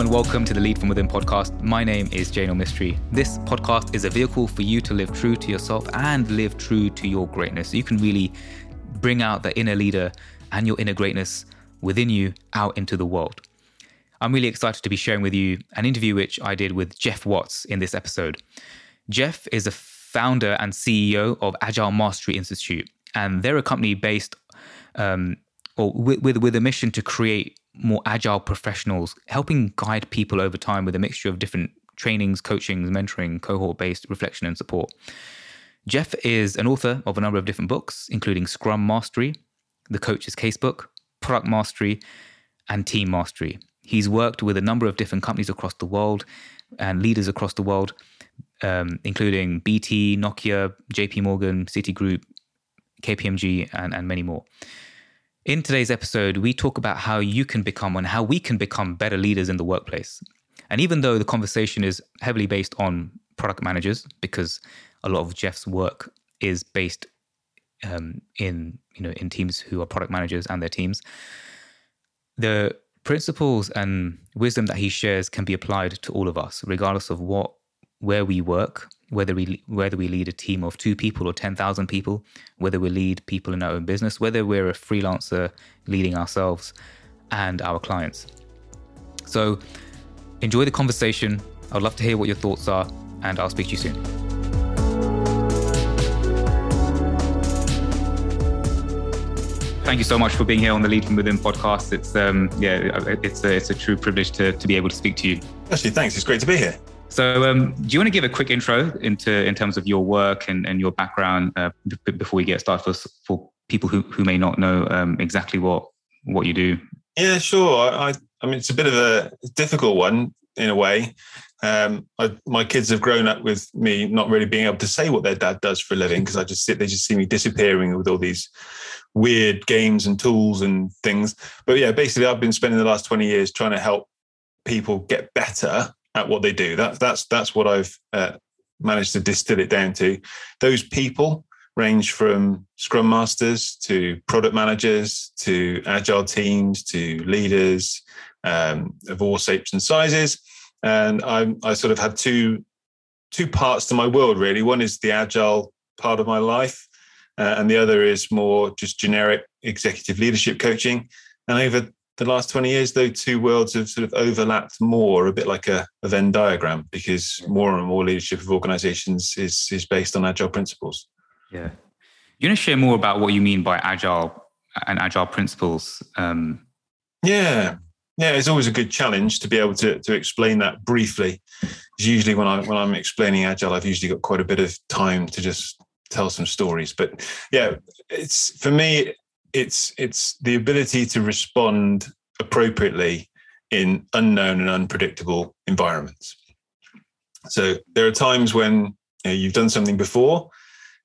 And welcome to the Lead from Within podcast. My name is Jaineel Mistry. This podcast is a vehicle for you to live true to yourself and live true to your greatness. You can really bring out the inner leader and your inner greatness within you out into the world. I'm really excited to be sharing with you an interview which I did with Geoff Watts in this episode. Geoff is a founder and CEO of Agile Mastery Institute, and they're a company based um, or with, with, with a mission to create more agile professionals, helping guide people over time with a mixture of different trainings, coachings, mentoring, cohort based reflection and support. Geoff is an author of a number of different books, including Scrum Mastery, The Coach's Casebook, Product Mastery, and Team Mastery. He's worked with a number of different companies across the world and leaders across the world, um, including BT, Nokia, JP Morgan, Citigroup, KPMG, and, and many more. In today's episode, we talk about how you can become and how we can become better leaders in the workplace. And even though the conversation is heavily based on product managers, because a lot of Geoff's work is based um, in you know in teams who are product managers and their teams, the principles and wisdom that he shares can be applied to all of us, regardless of what where we work, whether we whether we lead a team of two people or 10,000 people, whether we lead people in our own business, whether we're a freelancer leading ourselves and our clients. So enjoy the conversation. I'd love to hear what your thoughts are, and I'll speak to you soon. Thank you so much for being here on the Lead from Within podcast. It's um, yeah, it's a, it's a true privilege to, to be able to speak to you. Actually, thanks. It's great to be here. So, um, do you want to give a quick intro into in terms of your work and, and your background uh, b- before we get started for, for people who, who may not know um, exactly what what you do? Yeah, sure. I, I mean, it's a bit of a difficult one in a way. Um, I, my kids have grown up with me not really being able to say what their dad does for a living because I just sit, they just see me disappearing with all these weird games and tools and things. But yeah, basically, I've been spending the last 20 years trying to help people get better at what they do. That's that's that's what I've uh, managed to distill it down to. Those people range from scrum masters to product managers to agile teams to leaders um, of all shapes and sizes. And I, I sort of have two two parts to my world really. One is the agile part of my life, uh, and the other is more just generic executive leadership coaching. And over the last 20 years, though, two worlds have sort of overlapped more, a bit like a, a Venn diagram, because more and more leadership of organizations is, is based on agile principles. Yeah. You want to share more about what you mean by agile and agile principles? Um, yeah. Yeah, it's always a good challenge to be able to, to explain that briefly. Usually, when I when I'm explaining agile, I've usually got quite a bit of time to just tell some stories. But yeah, it's for me, it's it's the ability to respond appropriately in unknown and unpredictable environments. So there are times when you know, you've done something before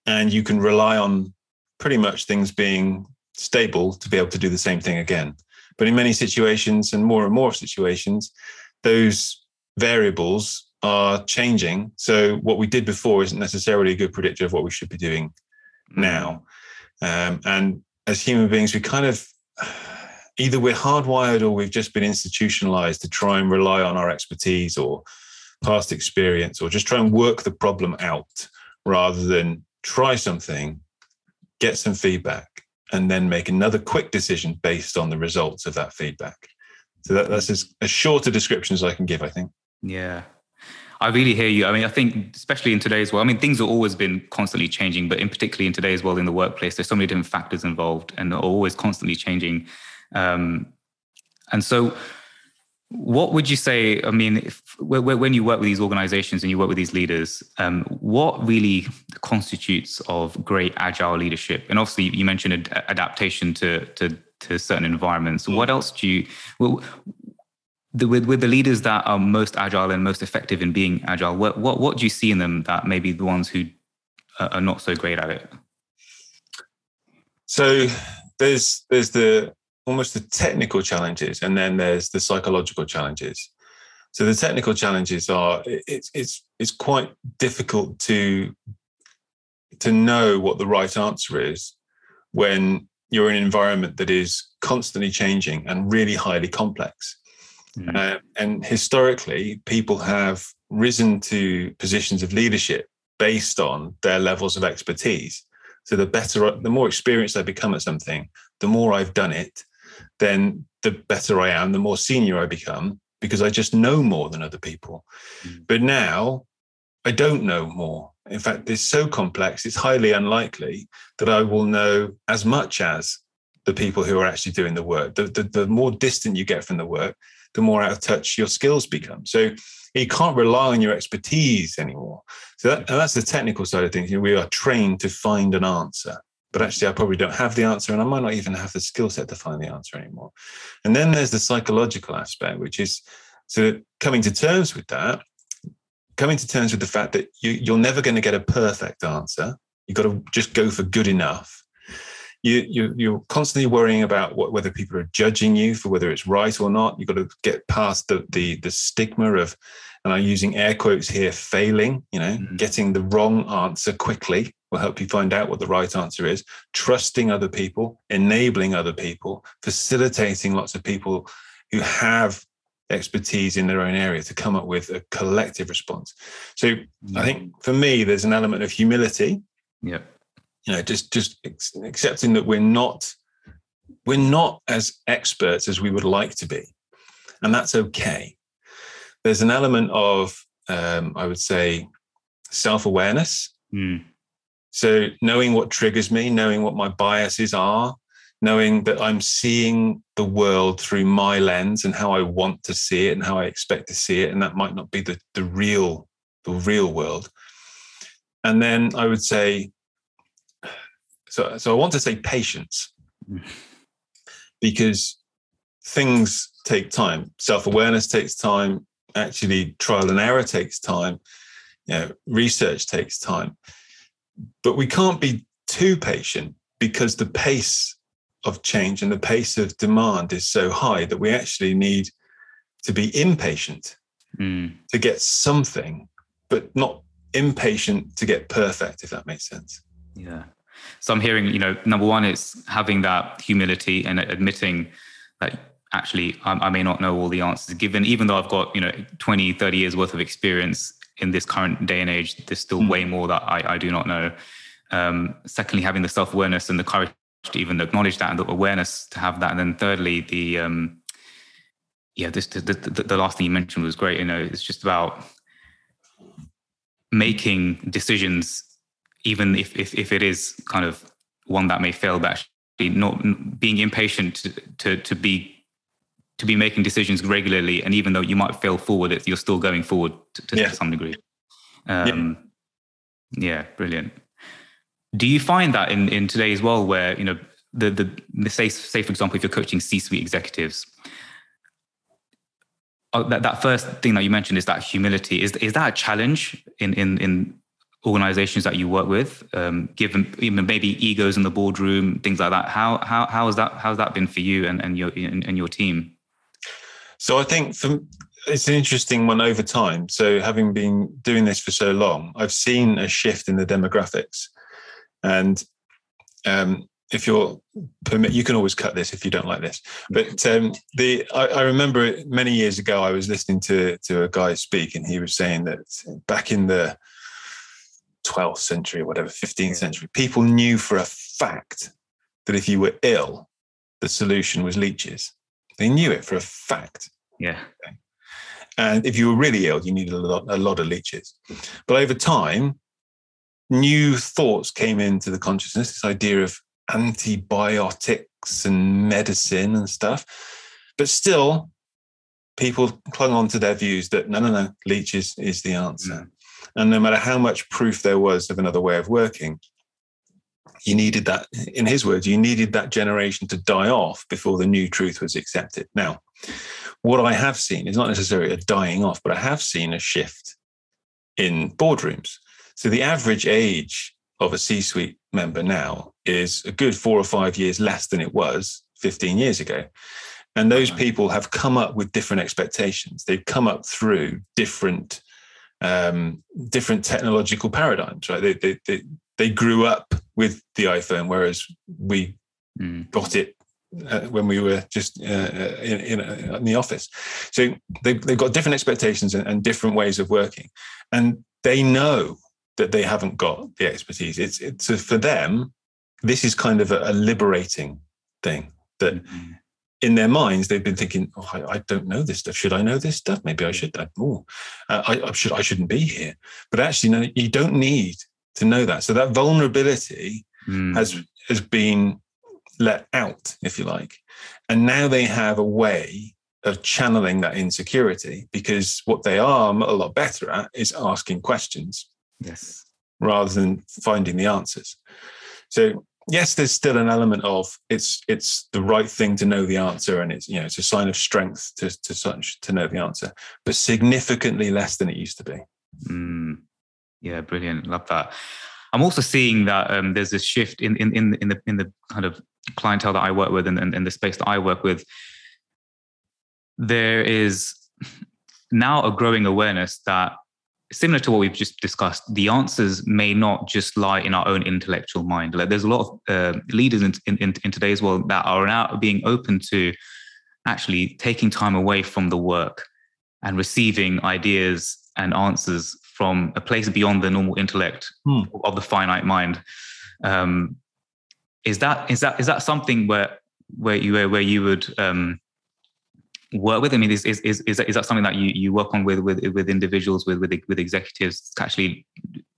and you can rely on pretty much things being stable to be able to do the same thing again. But in many situations and more and more situations, those variables are changing. So what we did before isn't necessarily a good predictor of what we should be doing now. Um, and as human beings, we kind of either we're hardwired or we've just been institutionalized to try and rely on our expertise or past experience or just try and work the problem out rather than try something, get some feedback, and then make another quick decision based on the results of that feedback. So that, that's as, as short a description as I can give, I think. Yeah, I really hear you. I mean, I think especially in today's world, I mean, things have always been constantly changing, but in particularly in today's world in the workplace, there's so many different factors involved and are always constantly changing. Um, and so, what would you say? I mean, if, when you work with these organizations and you work with these leaders, um, what really constitutes of great agile leadership? And obviously, you mentioned ad- adaptation to to to certain environments. What else do you? The, with with the leaders that are most agile and most effective in being agile, what what what do you see in them that maybe the ones who are not so great at it? So there's there's the almost the technical challenges, and then there's the psychological challenges. So the technical challenges are it's it's it's quite difficult to to know what the right answer is when you're in an environment that is constantly changing and really highly complex. Mm. Uh, and historically, people have risen to positions of leadership based on their levels of expertise. So the better, the more experienced I become at something, the more I've done it, then the better I am, the more senior I become because I just know more than other people. Mm. But now I don't know more. In fact, it's so complex, it's highly unlikely that I will know as much as the people who are actually doing the work. The, the, the more distant you get from the work, the more out of touch your skills become. So you can't rely on your expertise anymore. So that, that's the technical side of things. You know, we are trained to find an answer, but actually, I probably don't have the answer, and I might not even have the skill set to find the answer anymore. And then there's the psychological aspect, which is so coming to terms with that, coming to terms with the fact that you, you're never going to get a perfect answer. You've got to just go for good enough you, you you're constantly worrying about what, whether people are judging you for whether it's right or not. You've got to get past the the, the stigma of, and I'm using air quotes here, failing. You know, mm-hmm. getting the wrong answer quickly will help you find out what the right answer is. Trusting other people, enabling other people, facilitating lots of people who have expertise in their own area to come up with a collective response. So mm-hmm. I think for me, there's an element of humility. Yeah you know just just accepting that we're not we're not as experts as we would like to be. And that's okay. There's an element of um, i would say self-awareness. Mm. so knowing what triggers me knowing what my biases are knowing that i'm seeing the world through my lens and how i want to see it and how i expect to see it and that might not be the, the real the real world. And then i would say so, so I want to say patience because things take time. Self awareness takes time. Actually, trial and error takes time. You know, research takes time. But we can't be too patient because the pace of change and the pace of demand is so high that we actually need to be impatient mm. to get something, but not impatient to get perfect, if that makes sense. Yeah. So I'm hearing, you know, number one is having that humility and admitting that actually I, I, may not know all the answers given, even though I've got, you know, 20, 30 years worth of experience in this current day and age, there's still mm. way more that I, I do not know. Um, secondly, having the self-awareness and the courage to even acknowledge that and the awareness to have that. And then thirdly, the, um, yeah, this, the, the, the last thing you mentioned was great. You know, it's just about making decisions even if, if, if it is kind of one that may fail, but actually not being impatient to, to, to be to be making decisions regularly, and even though you might fail forward, you're still going forward to, to, yeah. some degree. Um, yeah. yeah, brilliant. Do you find that in, in today as well, where you know the the, the say say for example, if you're coaching C-suite executives, uh, that, that first thing that you mentioned is that humility. Is is that a challenge in in in organizations that you work with, um, given maybe egos in the boardroom, things like that. How how how has that how's that been for you and, and your and, and your team? So I think for, it's an interesting one over time. So having been doing this for so long, I've seen a shift in the demographics, and um, if you're permit, you can always cut this if you don't like this. But um, the I, I, remember many years ago, I was listening to to a guy speak, and he was saying that back in the 12th century or whatever, 15th century, people knew for a fact that if you were ill, the solution was leeches. They knew it for a fact. Yeah. Okay. And if you were really ill, you needed a lot, a lot of leeches. But over time, new thoughts came into the consciousness, this idea of antibiotics and medicine and stuff. But still, people clung on to their views that no, no, no, leeches is the answer. And no matter how much proof there was of another way of working, you needed that, in his words, you needed that generation to die off before the new truth was accepted. Now, what I have seen is not necessarily a dying off, but I have seen a shift in boardrooms. So the average age of a C suite member now is a good four or five years less than it was 15 years ago. And those uh-huh. people have come up with different expectations. They've come up through different um, different technological paradigms, right? They, they, they, they, grew up with the iPhone, whereas we mm. got it uh, when we were just uh, uh in, in, uh, in, the office. So they, they've got different expectations and, and, different ways of working, and they know that they haven't got the expertise. It's it's for them. This is kind of a, a liberating thing that. Mm-hmm. In their minds, they've been thinking, "Oh, I, I, don't know this stuff. Should I know this stuff? Maybe I should. Oh, I, I should. I shouldn't be here." But actually, no. You don't need to know that. So that vulnerability mm. has has been let out, if you like. And now they have a way of channeling that insecurity because what they are a lot better at is asking questions. Yes. Rather than finding the answers. So yes, there's still an element of it's it's the right thing to know the answer, and it's you know it's a sign of strength to to such to know the answer, but significantly less than it used to be. Mm. Yeah, brilliant. Love that. I'm also seeing that um, there's a shift in, in in in the in the kind of clientele that I work with and, and the space that I work with. There is now a growing awareness that similar to what we've just discussed, the answers may not just lie in our own intellectual mind. Like there's a lot of uh, leaders in, in, in, today's world that are now being open to actually taking time away from the work and receiving ideas and answers from a place beyond the normal intellect hmm. of the finite mind. Um, is that is that is that something where where you where you would um, work with? I mean, is is is is that, is that something that you you work on with with with individuals with with with executives? Actually,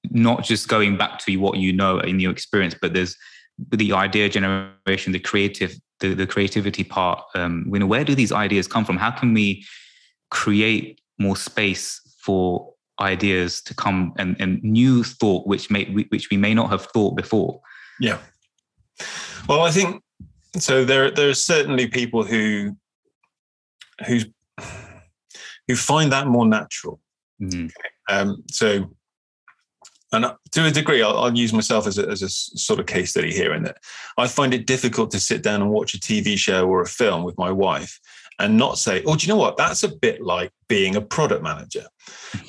not just going back to what you know in your experience, but there's the idea generation, the creative, the, the creativity part. Um, you know, where do these ideas come from? How can we create more space for ideas to come and, and new thought which may which we may not have thought before yeah well i think so there there are certainly people who who who find that more natural mm. um, so and to a degree I'll, I'll, use myself as a, as a sort of case study here in that i find it difficult to sit down and watch a tv show or a film with my wife and not say, oh, do you know what? That's a bit like being a product manager.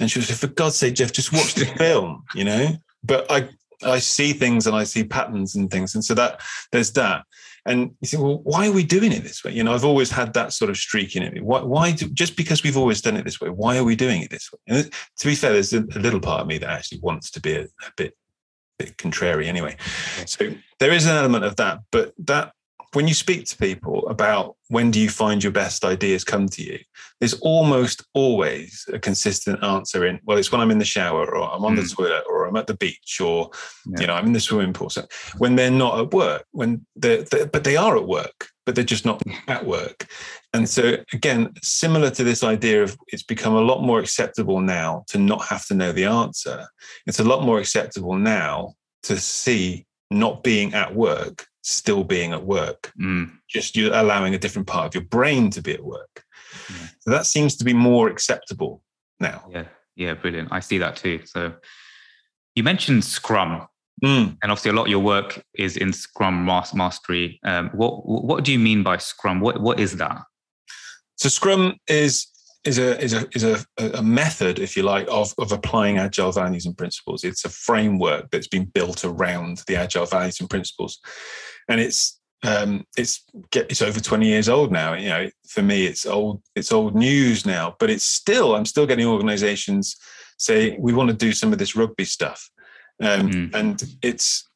And she was like, for God's sake, Geoff, just watch the film, you know? But I I see things and I see patterns and things. And so that there's that. And you think, well, why are we doing it this way? You know, I've always had that sort of streak in it. Why, why do, just because we've always done it this way, why are we doing it this way? And to be fair, there's a, a little part of me that actually wants to be a, a bit, bit contrary anyway. So there is an element of that, but that when you speak to people about when do you find your best ideas come to you, there's almost always a consistent answer in, well, it's when I'm in the shower or I'm on mm. the hmm. toilet or I'm at the beach or, yeah. you know, I'm in the swimming pool. So when they're not at work, when they're, they're, but they are at work, but they're just not at work. And so again, similar to this idea of it's become a lot more acceptable now to not have to know the answer. It's a lot more acceptable now to see not being at work still being at work. Mm. Just you allowing a different part of your brain to be at work. Yeah. So that seems to be more acceptable now. Yeah, yeah, brilliant. I see that too. So you mentioned Scrum, mm. and obviously a lot of your work is in Scrum mastery. Um, what what do you mean by Scrum? What what is that? So Scrum is is a is a is a, a method, if you like, of of applying agile values and principles. It's a framework that's been built around the agile values and principles and it's um, it's it's over 20 years old now. You know, for me, it's old it's old news now, but it's still I'm still getting organisations say we want to do some of this rugby stuff, um, mm. and it's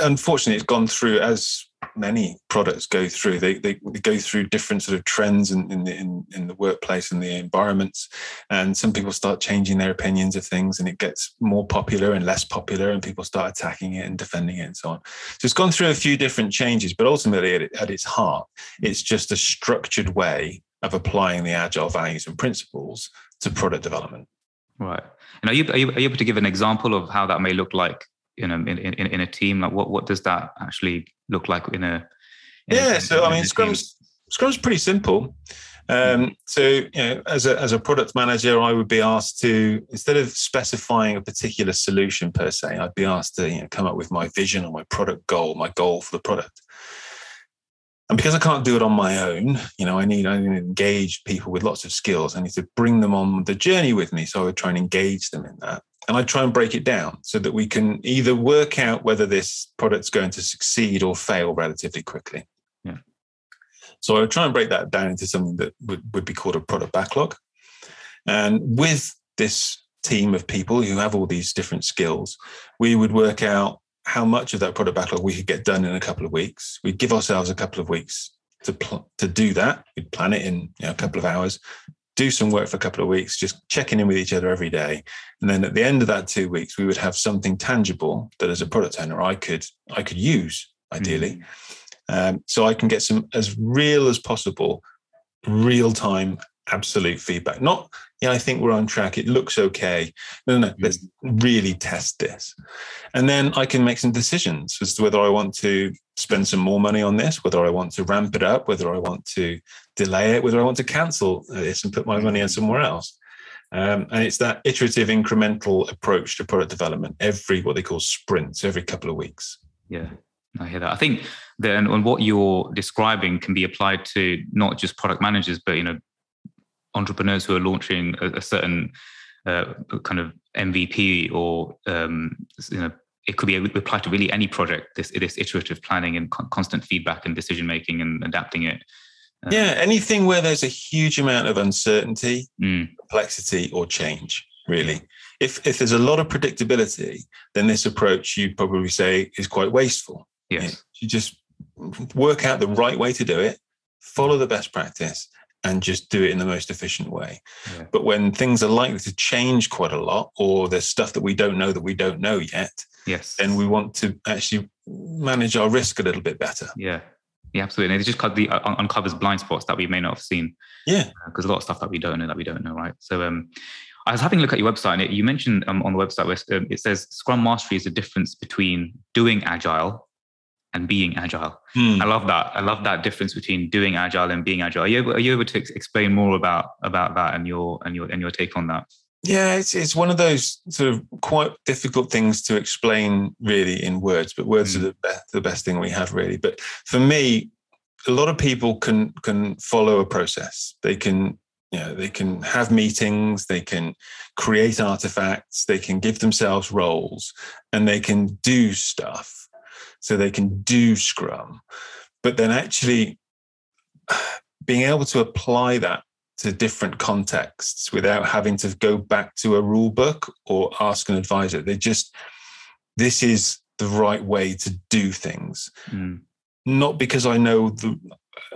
unfortunately it's gone through as many products go through. They, they, they go through different sort of trends in, in the in, in, the workplace and the environments, and some people start changing their opinions of things, and it gets more popular and less popular, and people start attacking it and defending it and so on. So it's gone through a few different changes, but ultimately at, at its heart, it's just a structured way of applying the agile values and principles to product development. Right. And are you, are you, are you able to give an example of how that may look like in a in, in, in a team? Like what what does that actually look like in a in yeah? A, so I mean, Scrum's Scrum's pretty simple. Um, so you know, as a as a product manager, I would be asked to instead of specifying a particular solution per se, I'd be asked to you know, come up with my vision or my product goal, my goal for the product. And because I can't do it on my own, you know, I need I need to engage people with lots of skills. I need to bring them on the journey with me. So I would try and engage them in that and I try and break it down so that we can either work out whether this product's going to succeed or fail relatively quickly. Yeah. So I would try and break that down into something that would, would be called a product backlog. And with this team of people who have all these different skills, we would work out how much of that product backlog we could get done in a couple of weeks. We'd give ourselves a couple of weeks to pl- to do that. We'd plan it in you know, a couple of hours, do some work for a couple of weeks, just checking in with each other every day, and then at the end of that two weeks, we would have something tangible that, as a product owner, I could I could use ideally. Mm-hmm. Um, so I can get some as real as possible, real time, absolute feedback. Not, yeah, I think we're on track. It looks okay. No, no, no. Let's really test this. And then I can make some decisions as to whether I want to spend some more money on this, whether I want to ramp it up, whether I want to delay it, whether I want to cancel this and put my money in somewhere else. Um, and it's that iterative, incremental approach to product development every what they call sprints, every couple of weeks. Yeah, I hear that. I think then on what you're describing can be applied to not just product managers, but you know, entrepreneurs who are launching a, a certain uh, kind of MVP or um, you know, it could be applied to really any project. This this iterative planning and con- constant feedback and decision making and adapting it. Um, yeah, anything where there's a huge amount of uncertainty, mm. complexity, or change. Really, if if there's a lot of predictability, then this approach you'd probably say is quite wasteful. Yes. You just work out the right way to do it, follow the best practice, and just do it in the most efficient way. Yeah. But when things are likely to change quite a lot, or there's stuff that we don't know that we don't know yet, yes, then we want to actually manage our risk a little bit better. Yeah. Yeah, absolutely. And it just the, uh, uncovers blind spots that we may not have seen. Yeah, because uh, a lot of stuff that we don't know that we don't know, right? So, um, I was having a look at your website, and it, you mentioned um, on the website where um, it says Scrum Mastery is the difference between doing agile and being agile. Hmm. I love that. I love that difference between doing agile and being agile. Are you able, are you able to explain more about about that and your and your and your take on that? Yeah, it's it's one of those sort of quite difficult things to explain really in words, but words mm. are the best, the best thing we have really. But for me, a lot of people can can follow a process. They can you know they can have meetings, they can create artifacts, they can give themselves roles, and they can do stuff so they can do Scrum. But then actually being able to apply that to different contexts without having to go back to a rule book or ask an advisor. They just, this is the right way to do things. Mm. Not because I know the,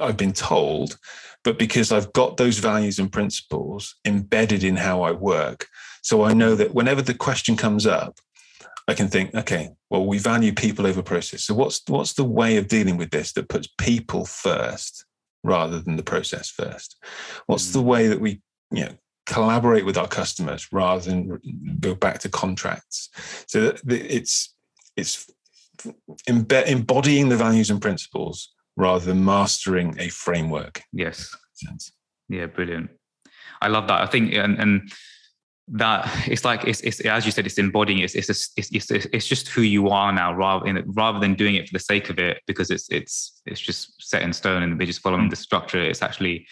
I've been told, but because I've got those values and principles embedded in how I work. So I know that whenever the question comes up, I can think, okay, well, we value people over process. So what's what's the way of dealing with this that puts people first rather than the process first? What's mm. the way that we, you know, collaborate with our customers rather than go back to contracts? So that it's it's embe- embodying the values and principles rather than mastering a framework. Yes. Yeah, brilliant. I love that. I think and and that it's like it's, it's as you said it's embodying it's it's, it's it's it's just who you are now rather in rather than doing it for the sake of it because it's it's it's just set in stone and we're just following mm. the structure. It's actually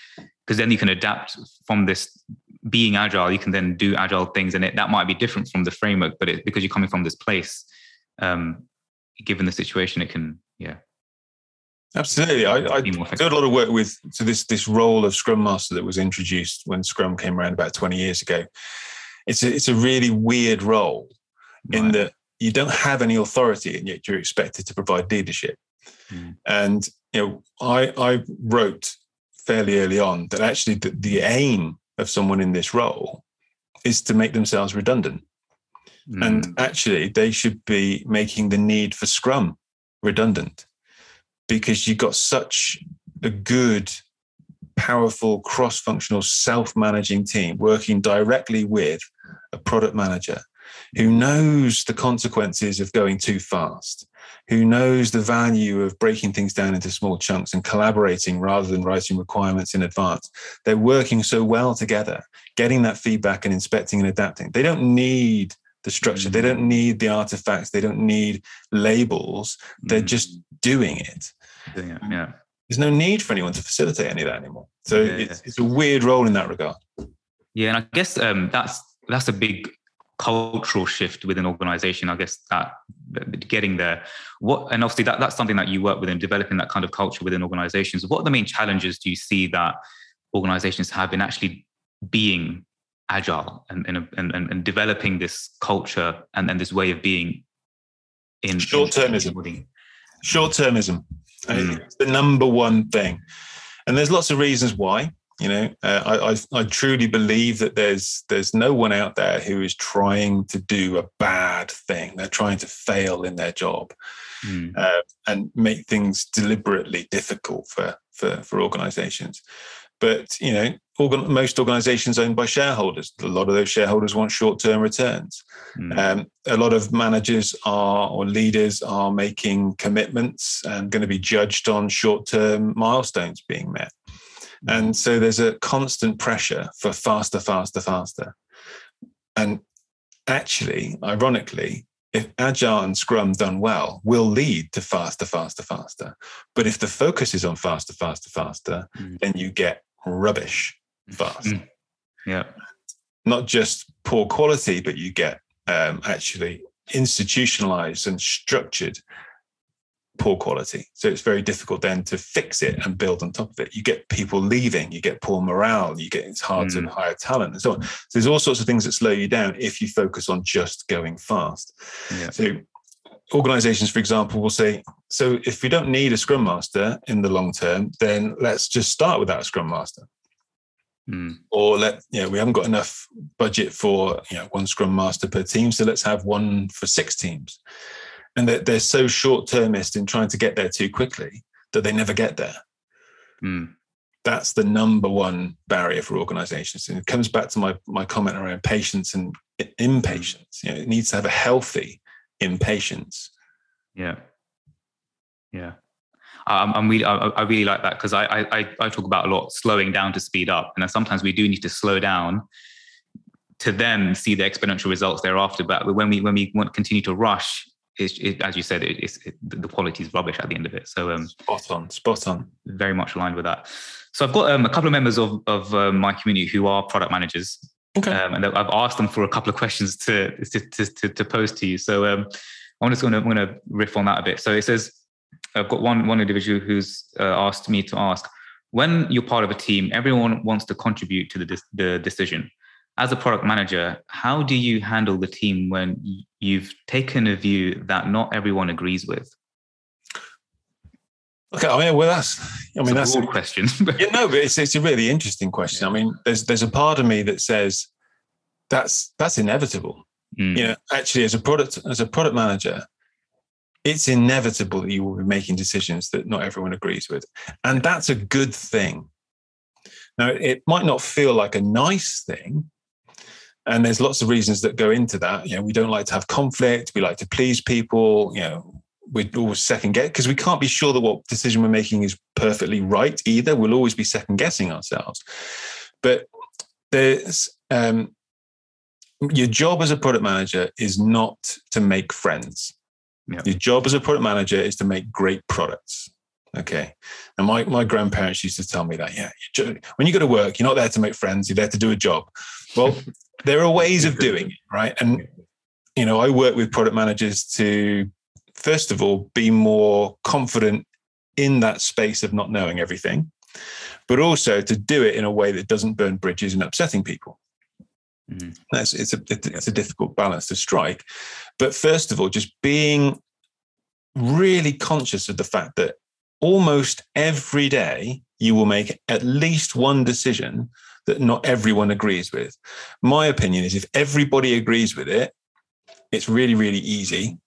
because then you can adapt from this being agile you can then do agile things and it that might be different from the framework but it, because you're coming from this place um given the situation it can yeah. Absolutely, I, I did a lot of work with so this this role of Scrum Master that was introduced when Scrum came around about twenty years ago, it's a, it's a really weird role right. in that you don't have any authority and yet you're expected to provide leadership. Mm. And you know, I I wrote fairly early on that actually the, the aim of someone in this role is to make themselves redundant. Mm. And actually, they should be making the need for Scrum redundant because you've got such a good powerful cross-functional self-managing team working directly with a product manager who knows the consequences of going too fast who knows the value of breaking things down into small chunks and collaborating rather than writing requirements in advance. They're working so well together getting that feedback and inspecting and adapting. They don't need the structure. They don't mm. need the artifacts. They don't need labels. They're mm. just doing it, doing it yeah there's no need for anyone to facilitate any of that anymore. So yeah, it's, it's, a weird role in that regard. Yeah, and I guess um, that's that's a big cultural shift within organization. I guess that getting there. What and obviously that that's something that you work with in developing that kind of culture within organizations. What are the main challenges do you see that organizations have in actually being agile and and, and, and developing this culture and, and this way of being in short termism. Short termism. Mm. It's the number one thing. And there's lots of reasons why. You know, uh, I, I, I truly believe that there's there's no one out there who is trying to do a bad thing. They're trying to fail in their job mm. uh, and make things deliberately difficult for for for organisations. But you know, organ- most organisations owned by shareholders. A lot of those shareholders want short-term returns. Mm. Um, a lot of managers are or leaders are making commitments and going to be judged on short-term milestones being met. And so there's a constant pressure for faster, faster, faster. And actually, ironically, if agile and scrum done well will lead to faster faster faster but if the focus is on faster faster faster mm. then you get rubbish fast mm. yeah not just poor quality but you get um, actually institutionalized and structured poor quality. So it's very difficult then to fix it and build on top of it. You get people leaving, you get poor morale, you get it's hard mm. to hire talent and so on. So there's all sorts of things that slow you down if you focus on just going fast. Yeah. So organizations, for example, will say, so if we don't need a scrum master in the long term, then let's just start without a scrum master. Mm. Or let you know, we haven't got enough budget for you know one scrum master per team, so let's have one for six teams and they're, they're so short termist in trying to get there too quickly that they never get there. Mm. That's the number one barrier for organizations. And it comes back to my, my comment around patience and impatience. You know, it needs to have a healthy impatience. Yeah. Yeah. Um, I'm really, I, I really like that because I, I, I talk about a lot slowing down to speed up, and sometimes we do need to slow down to then see the exponential results thereafter. But when we when we want to continue to rush, it's, it, as you said, it, it's it, the quality is rubbish at the end of it. So um, spot on, spot on. Very much aligned with that. So I've got um, a couple of members of of uh, my community who are product managers, okay. um, and I've asked them for a couple of questions to to to, to pose to you. So um, I'm just going to going to riff on that a bit. So it says I've got one one individual who's uh, asked me to ask when you're part of a team, everyone wants to contribute to the the decision as a product manager, how do you handle the team when you've taken a view that not everyone agrees with? Okay, I mean, well, that's I mean that's a question. yeah, no, but it's it's a really interesting question. Yeah. I mean, there's there's a part of me that says that's that's inevitable. Mm. You know, actually, as a product as a product manager, it's inevitable that you will be making decisions that not everyone agrees with, and that's a good thing. Now, it might not feel like a nice thing, and there's lots of reasons that go into that you know we don't like to have conflict we like to please people you know we always second guess because we can't be sure that what decision we're making is perfectly right either. We'll always be second guessing ourselves. But there's um, your job as a product manager is not to make friends. Yeah. your job as a product manager is to make great products. Okay. And my, my grandparents used to tell me that yeah when you go to work you're not there to make friends you're there to do a job. Well there are ways of doing it, right? And you know, I work with product managers to first of all be more confident in that space of not knowing everything, but also to do it in a way that doesn't burn bridges and upsetting people. Mm-hmm. That's it's a it's a difficult balance to strike. But first of all, just being really conscious of the fact that almost every day you will make at least one decision that not everyone agrees with. My opinion is if everybody agrees with it, it's really, really easy,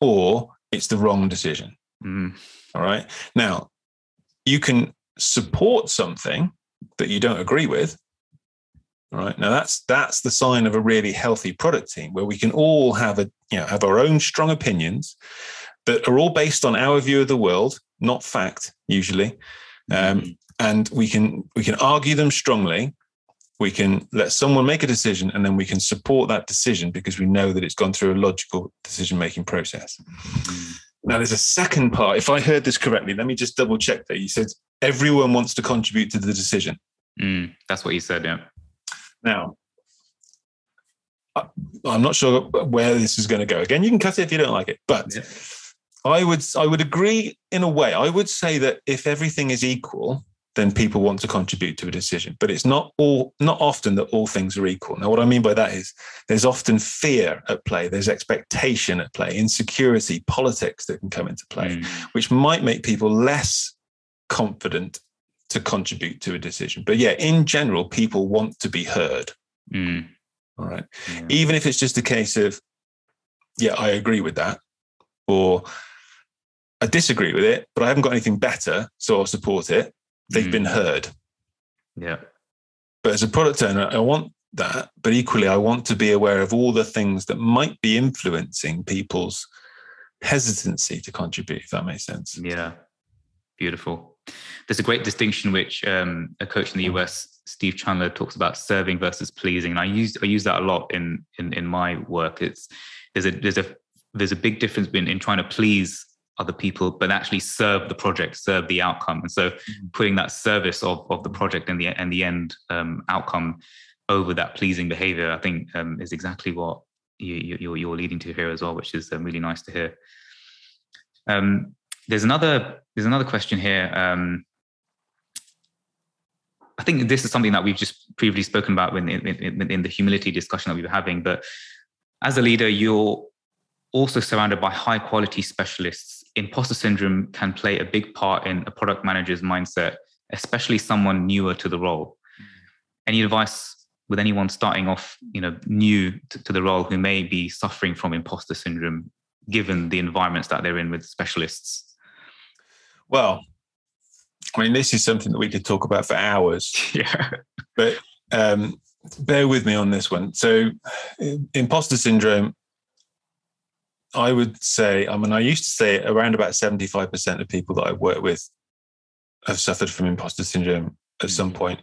or it's the wrong decision. Mm. All right. Now, you can support something that you don't agree with. All right. Now that's that's the sign of a really healthy product team where we can all have a you know have our own strong opinions that are all based on our view of the world, not fact usually. Um, mm-hmm and we can we can argue them strongly we can let someone make a decision and then we can support that decision because we know that it's gone through a logical decision making process now there's a second part if i heard this correctly let me just double check that you said everyone wants to contribute to the decision mm, that's what you said yeah now I'm not sure where this is going to go. Again, you can cut it if you don't like it, but yeah. I would I would agree in a way. I would say that if everything is equal, then people want to contribute to a decision. But it's not all not often that all things are equal. Now, what I mean by that is there's often fear at play, there's expectation at play, insecurity, politics that can come into play, mm. which might make people less confident to contribute to a decision. But yeah, in general, people want to be heard. Mm. All right. Yeah. Even if it's just a case of, yeah, I agree with that, or I disagree with it, but I haven't got anything better, so I'll support it. They've mm. been heard. Yeah. But as a product owner, I want that, but equally, I want to be aware of all the things that might be influencing people's hesitancy to contribute, if that makes sense. Yeah. Beautiful. There's a great distinction which um, a coach in the US, Steve Chandler, talks about serving versus pleasing. And I use I use that a lot in in, in my work. It's there's a there's a there's a big difference in, in trying to please other people, but actually serve the project, serve the outcome. And so mm-hmm. putting that service of, of the project and the and the end um, outcome over that pleasing behavior, I think um, is exactly what you, you're, you're leading to here as well, which is um, really nice to hear. Um, there's another there's another question here. Um, I think this is something that we've just previously spoken about in, in, in the humility discussion that we were having. But as a leader, you're also surrounded by high quality specialists. Imposter syndrome can play a big part in a product manager's mindset, especially someone newer to the role. Mm. Any advice with anyone starting off, you know, new to, to the role who may be suffering from imposter syndrome, given the environments that they're in with specialists? Well, I mean, this is something that we could talk about for hours. Yeah. But um, bear with me on this one. So, imposter syndrome, I would say, I mean, I used to say around about 75% of people that I work with have suffered from imposter syndrome at some mm-hmm. point.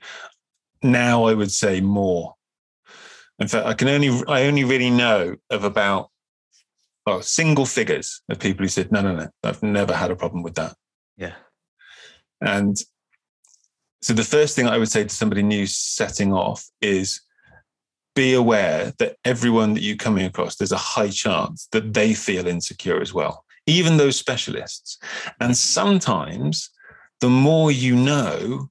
Now I would say more. In fact, I can only, I only really know of about well, single figures of people who said, no, no, no, I've never had a problem with that. Yeah. And so the first thing I would say to somebody new setting off is be aware that everyone that you're coming across, there's a high chance that they feel insecure as well, even those specialists. And sometimes the more you know,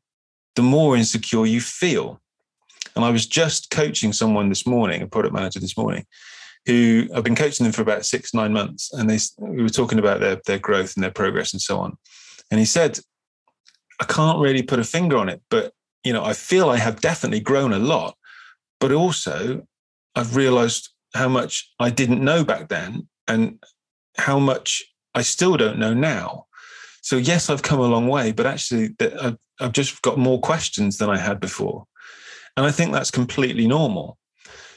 the more insecure you feel. And I was just coaching someone this morning, a product manager this morning, who I've been coaching them for about six, nine months. And they we were talking about their, their growth and their progress and so on. And he said, I can't really put a finger on it, but you know, I feel I have definitely grown a lot, but also I've realized how much I didn't know back then and how much I still don't know now. So yes, I've come a long way, but actually I've, just got more questions than I had before. And I think that's completely normal.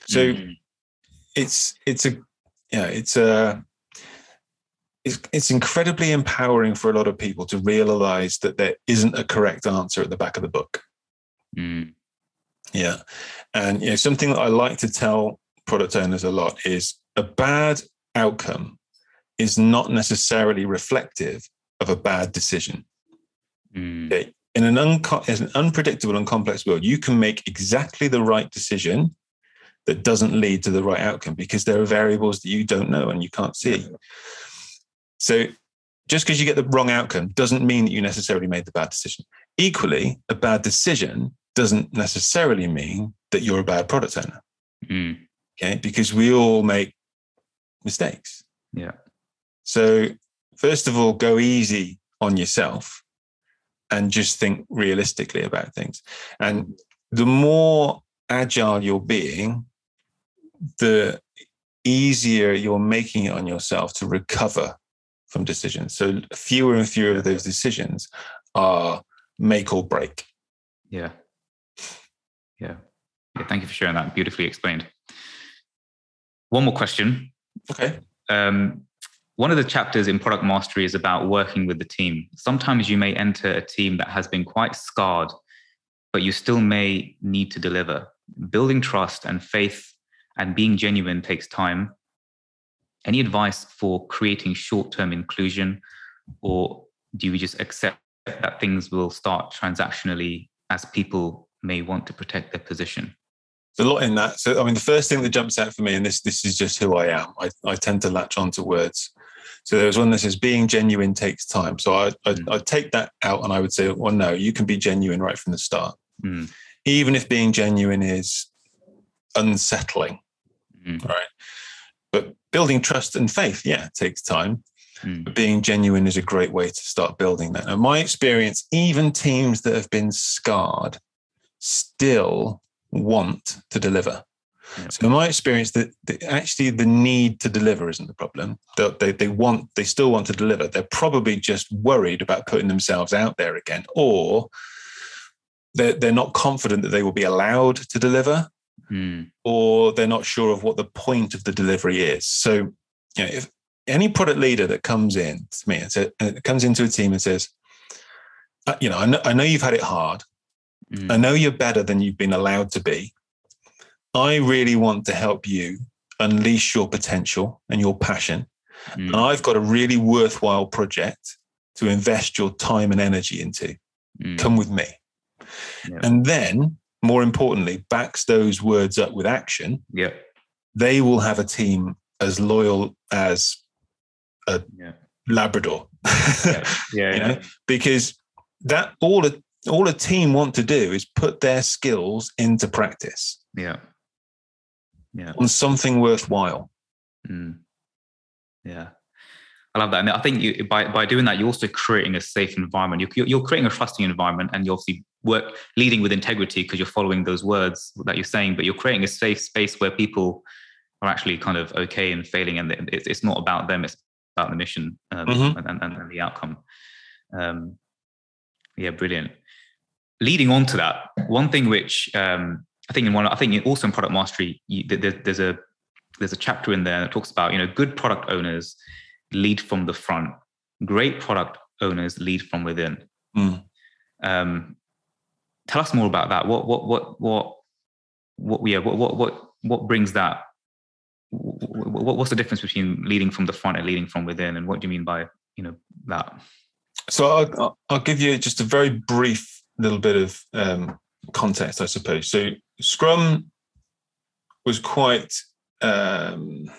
So mm. it's it's a yeah, it's a it's, it's incredibly empowering for a lot of people to realize that there isn't a correct answer at the back of the book. Mm. Yeah. And you know, something that I like to tell product owners a lot is a bad outcome is not necessarily reflective of a bad decision. Mm. Okay. In an, un- in an unpredictable and complex world, you can make exactly the right decision that doesn't lead to the right outcome because there are variables that you don't know and you can't see. So just because you get the wrong outcome doesn't mean that you necessarily made the bad decision. Equally, a bad decision doesn't necessarily mean that you're a bad product owner. Mm. Okay. Because we all make mistakes. Yeah. So, first of all, go easy on yourself and just think realistically about things. And the more agile you're being, the easier you're making it on yourself to recover from decisions. So fewer and fewer of those decisions are make or break. Yeah. Yeah. yeah thank you for sharing that. Beautifully explained. One more question. Okay. Um, one of the chapters in product mastery is about working with the team. Sometimes you may enter a team that has been quite scarred, but you still may need to deliver. Building trust and faith and being genuine takes time. Any advice for creating short term inclusion, or do we just accept that things will start transactionally as people may want to protect their position? there's a lot in that. So, I mean, the first thing that jumps out for me, and this this is just who I am. I, I tend to latch onto words. So there's one that says being genuine takes time. So I I, mm. Take that out and I would say, well, no, you can be genuine right from the start, mm. even if being genuine is unsettling, mm. right? But building trust and faith, yeah, takes time. Mm. But being genuine is a great way to start building that. And my experience, even teams that have been scarred still want to deliver. Yep. So in my experience, that actually the need to deliver isn't the problem. They, they, they want they still want to deliver. They're probably just worried about putting themselves out there again, or they're, they're not confident that they will be allowed to deliver, mm. or they're not sure of what the point of the delivery is. So, you know, if any product leader that comes in to me and says, comes into a team and says, uh, you know, I know, I know you've had it hard. Mm. I know you're better than you've been allowed to be. I really want to help you unleash your potential and your passion. Mm. And I've got a really worthwhile project to invest your time and energy into. Mm. Come with me. And then, more importantly, backs those words up with action. Yeah. They will have a team as loyal as a. Labrador. yeah, yeah, because that all all a team want to do is put their skills into practice. Yeah, yeah, on something worthwhile. Mm. Yeah. I love that, and I think you, by by doing that, you're also creating a safe environment. You're, you're creating a trusting environment, and you're obviously work leading with integrity because you're following those words that you're saying. But you're creating a safe space where people are actually kind of okay and failing, and it's, it's not about them; it's about the mission um, mm-hmm. and, and, and, the outcome. Um, yeah, brilliant. Leading on to that, one thing which um, I think in one, I think also in product mastery, you, there, there's a there's a chapter in there that talks about you know good product owners lead from the front, great product owners lead from within. Mm. Um, tell us more about that. What what what what what yeah what what what what brings that what's the difference between leading from the front and leading from within and what do you mean by you know that so i'll, I'll give you just a very brief little bit of um, context i suppose so scrum was quite um,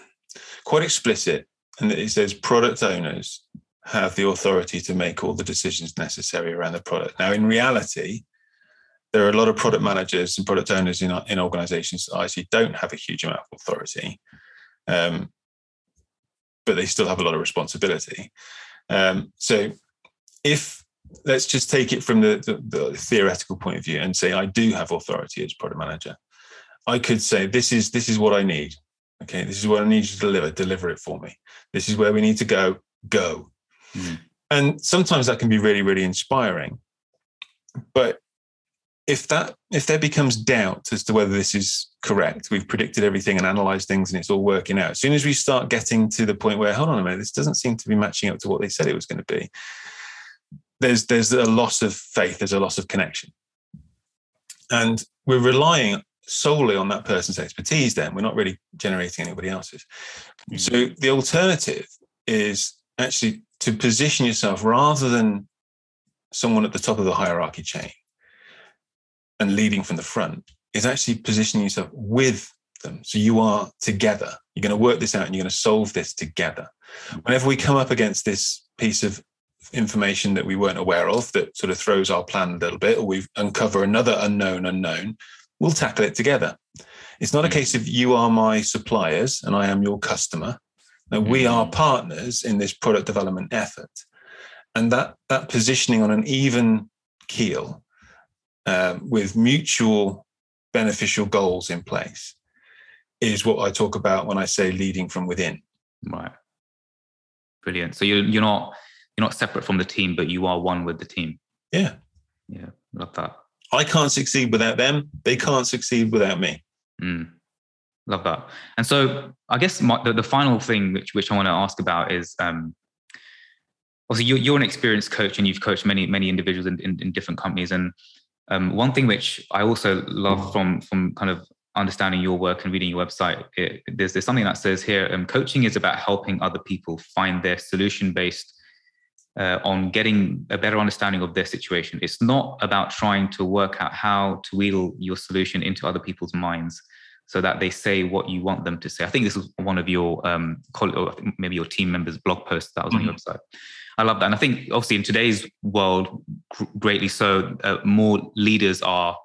quite explicit and it says product owners have the authority to make all the decisions necessary around the product now in reality there are a lot of product managers and product owners in, in organizations that actually don't have a huge amount of authority, um, but they still have a lot of responsibility. Um, so if let's just take it from the, the, the, theoretical point of view and say I do have authority as product manager, I could say this is this is what I need. Okay, this is what I need you to deliver. Deliver it for me. This is where we need to go. Go. Mm. And sometimes that can be really really inspiring, but if that if there becomes doubt as to whether this is correct, we've predicted everything and analyzed things and it's all working out. As soon as we start getting to the point where, hold on a minute, this doesn't seem to be matching up to what they said it was going to be, there's there's a loss of faith, there's a loss of connection. And we're relying solely on that person's expertise then. We're not really generating anybody else's. Mm-hmm. So the alternative is actually to position yourself rather than someone at the top of the hierarchy chain and leading from the front is actually positioning yourself with them. So you are together. You're going to work this out and you're going to solve this together. Whenever we come up against this piece of information that we weren't aware of that sort of throws our plan a little bit, or we uncover another unknown unknown, we'll tackle it together. It's not a case of you are my suppliers and I am your customer. No, we are mm. partners in this product development effort. And that that positioning on an even keel um, with mutual beneficial goals in place is what I talk about when I say leading from within. Right. Brilliant. So you're you're not you're not separate from the team, but you are one with the team. Yeah. Yeah. Love that. I can't succeed without them. They can't succeed without me. Mm. Love that. And so I guess my, the, the final thing which which I want to ask about is um, also you're, you're an experienced coach and you've coached many many individuals in, in, in different companies and um, one thing which I also love from from kind of understanding your work and reading your website, it, there's, there's something that says here, um, coaching is about helping other people find their solution based uh, on getting a better understanding of their situation. It's not about trying to work out how to wheel your solution into other people's minds so that they say what you want them to say. I think this was one of your um, maybe your team members' blog posts that was mm-hmm. on your mm-hmm. website. I love that, and I think obviously in today's world, greatly so, uh, more leaders are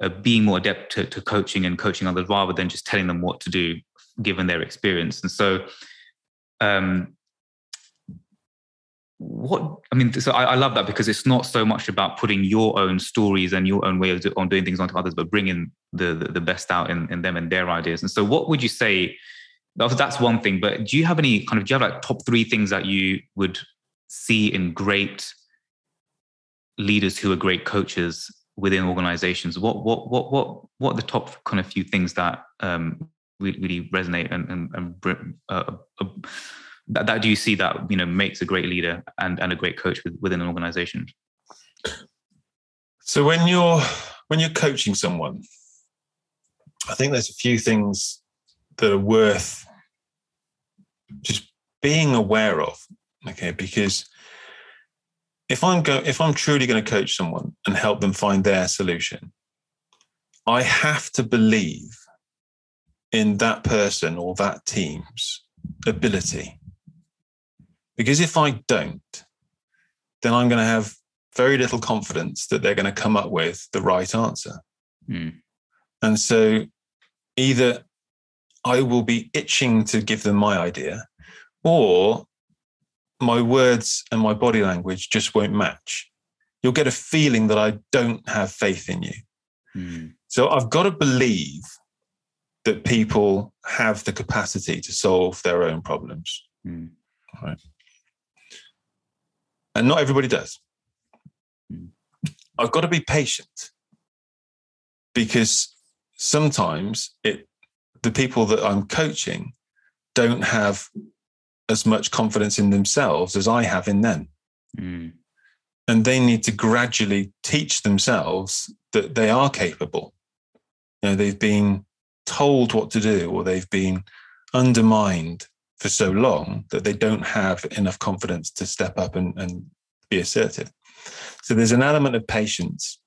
uh, being more adept to, to coaching and coaching others rather than just telling them what to do, given their experience. And so, um, what I mean, so I, I, love that because it's not so much about putting your own stories and your own way of do, on doing things onto others, but bringing the, the, the best out in, in them and their ideas. And so, what would you say? That's one thing, but do you have any kind of do you have like top three things that you would see in great leaders who are great coaches within organizations? What what what what what are the top kind of few things that um, really, really resonate and and, and uh, uh, that, that do you see that you know makes a great leader and, and a great coach within an organization? So when you're when you're coaching someone i think there's a few things that are worth just being aware of okay? Because if i'm go if i'm truly going to coach someone and help them find their solution i have to believe in that person or that team's ability because if I don't, then I'm going to have very little confidence that they're going to come up with the right answer. Mm. And so either I will be itching to give them my idea, or my words and my body language just won't match. You'll get a feeling that I don't have faith in you. Mm. So I've got to believe that people have the capacity to solve their own problems. Mm. Right. And not everybody does. Hmm. I've got to be patient because sometimes it the people that I'm coaching don't have as much confidence in themselves as I have in them. Mm. And they need to gradually teach themselves that they are capable. You know, they've been told what to do or they've been undermined for so long that they don't have enough confidence to step up and, and be assertive. So there's an element of patience.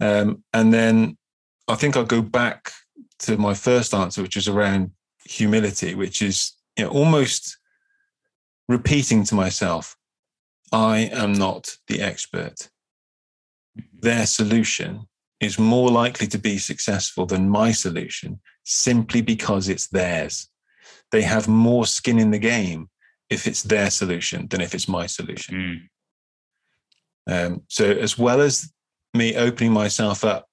Um, and then I think I'll go back to my first answer, which is around humility, which is you know, almost repeating to myself, I am not the expert. Their solution is more likely to be successful than my solution simply because it's theirs they have more skin in the game if it's their solution than if it's my solution. Mm. Um, so, as well as me opening myself up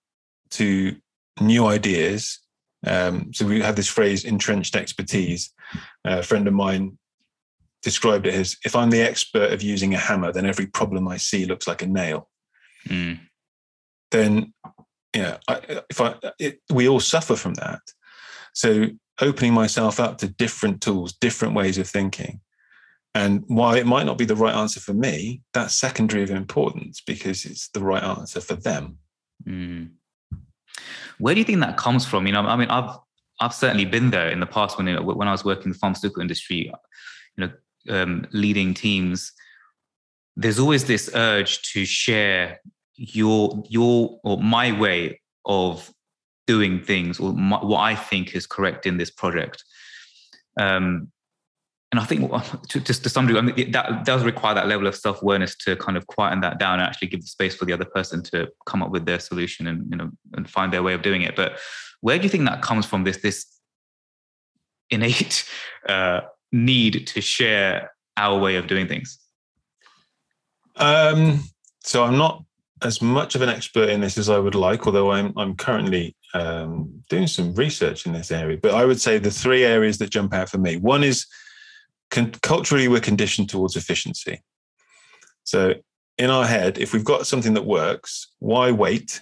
to new ideas, um, so we have this phrase entrenched expertise. a friend of mine described it as if I'm the expert of using a hammer, then every problem I see looks like a nail. Mm. Then, yeah, I, if I, it, we all suffer from that. So opening myself up to different tools, different ways of thinking. And while it might not be the right answer for me, that's secondary of importance because it's the right answer for them. Mm. Where do you think that comes from? You know, I mean, I've I've certainly been there in the past when when I was working in the pharmaceutical industry, you know, um, leading teams. There's always this urge to share your your or my way of doing things or my, what I think is correct in this project. Um, and I think to, just to some degree, I mean, that does require that level of self awareness to kind of quieten that down and actually give the space for the other person to come up with their solution and you know and find their way of doing it. But where do you think that comes from? This this innate uh, need to share our way of doing things. Um, so I'm not as much of an expert in this as I would like, although I'm I'm currently um, doing some research in this area. But I would say the three areas that jump out for me. One is con- culturally we're conditioned towards efficiency. So in our head, if we've got something that works, why wait?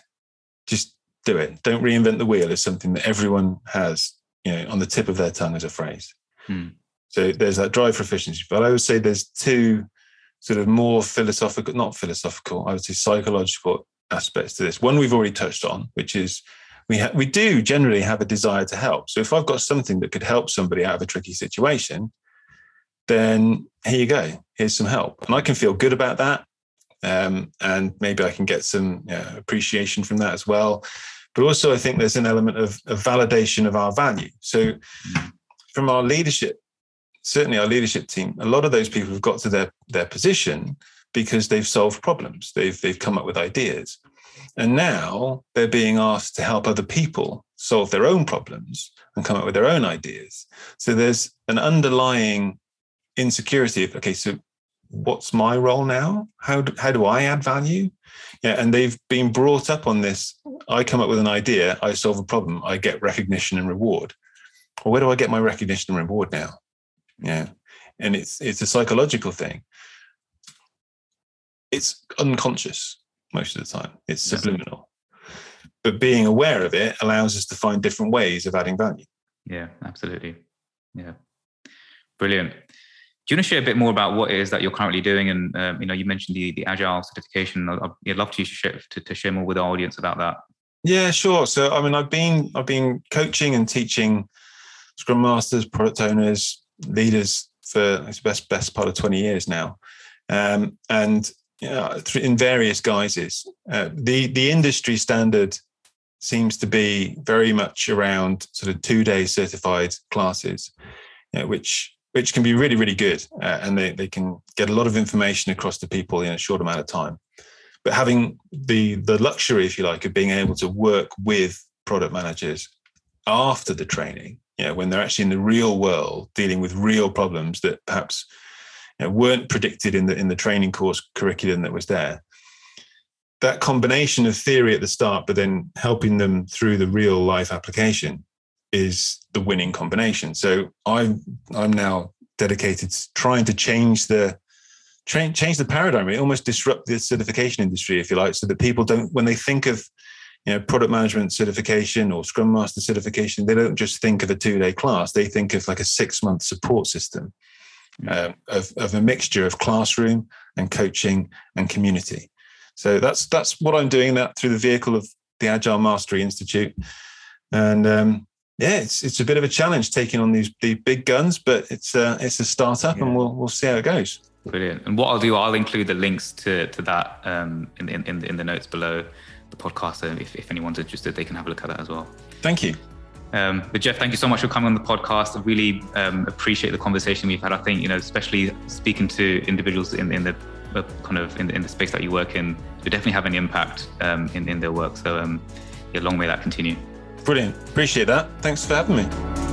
Just do it. Don't reinvent the wheel is something that everyone has, you know, on the tip of their tongue as a phrase. Hmm. So there's that drive for efficiency. But I would say there's two sort of more philosophical, not philosophical, I would say psychological aspects to this. One we've already touched on, which is we ha- we do generally have a desire to help. So if I've got something that could help somebody out of a tricky situation, then here you go. Here's some help. And I can feel good about that. Um, and maybe I can get some know, appreciation from that as well. But also, I think there's an element of, of validation of our value. So, from our leadership, certainly our leadership team, a lot of those people have got to their, their position because they've solved problems, they've, they've come up with ideas. And now they're being asked to help other people solve their own problems and come up with their own ideas. So there's an underlying insecurity of, okay, so what's my role now? How do, how do I add value? Yeah, and they've been brought up on this. I come up with an idea, I solve a problem, I get recognition and reward. Well, where do I get my recognition and reward now? Yeah, and it's it's a psychological thing. It's unconscious most of the time. It's subliminal. But being aware of it allows us to find different ways of adding value. Yeah, absolutely. Yeah. Brilliant. Do you want to share a bit more about what it is that you're currently doing? And um, you know, you mentioned the the agile certification. I'd, I'd love to share to, to share more with our audience about that. Yeah, sure. So, I mean, I've been I've been coaching and teaching Scrum masters, product owners, leaders for it's best best part of twenty years now, um, and uh, in various guises. Uh, the the industry standard seems to be very much around sort of two day certified classes, you know, which which can be really really good, uh, and they they can get a lot of information across to people in a short amount of time. But having the the luxury, if you like, of being able to work with product managers after the training, you know, when they're actually in the real world dealing with real problems that perhaps know, weren't predicted in the in the training course curriculum that was there. That combination of theory at the start, but then helping them through the real life application, is the winning combination. So I'm I'm now dedicated to trying to change the change the paradigm. It almost disrupt the certification industry, if you like, so that people don't when they think of you know product management certification or Scrum Master certification, they don't just think of a two day class. They think of like a six month support system um, of, of a mixture of classroom and coaching and community. So that's that's what I'm doing that through the vehicle of the Agile Mastery Institute, and um, yeah, it's it's a bit of a challenge taking on these the big guns, but it's a it's a startup, yeah. and we'll we'll see how it goes. Brilliant. And what I'll do, I'll include the links to to that um, in, in in the notes below the podcast. So if if anyone's interested, they can have a look at that as well. Thank you. Um, but Geoff, thank you so much for coming on the podcast. I really um, appreciate the conversation we've had. I think you know, especially speaking to individuals in, in the uh, kind of in, in, the space that you work in, you definitely have an impact um, in, in their work. So, um, yeah, long may that continue. Brilliant. Appreciate that. Thanks for having me.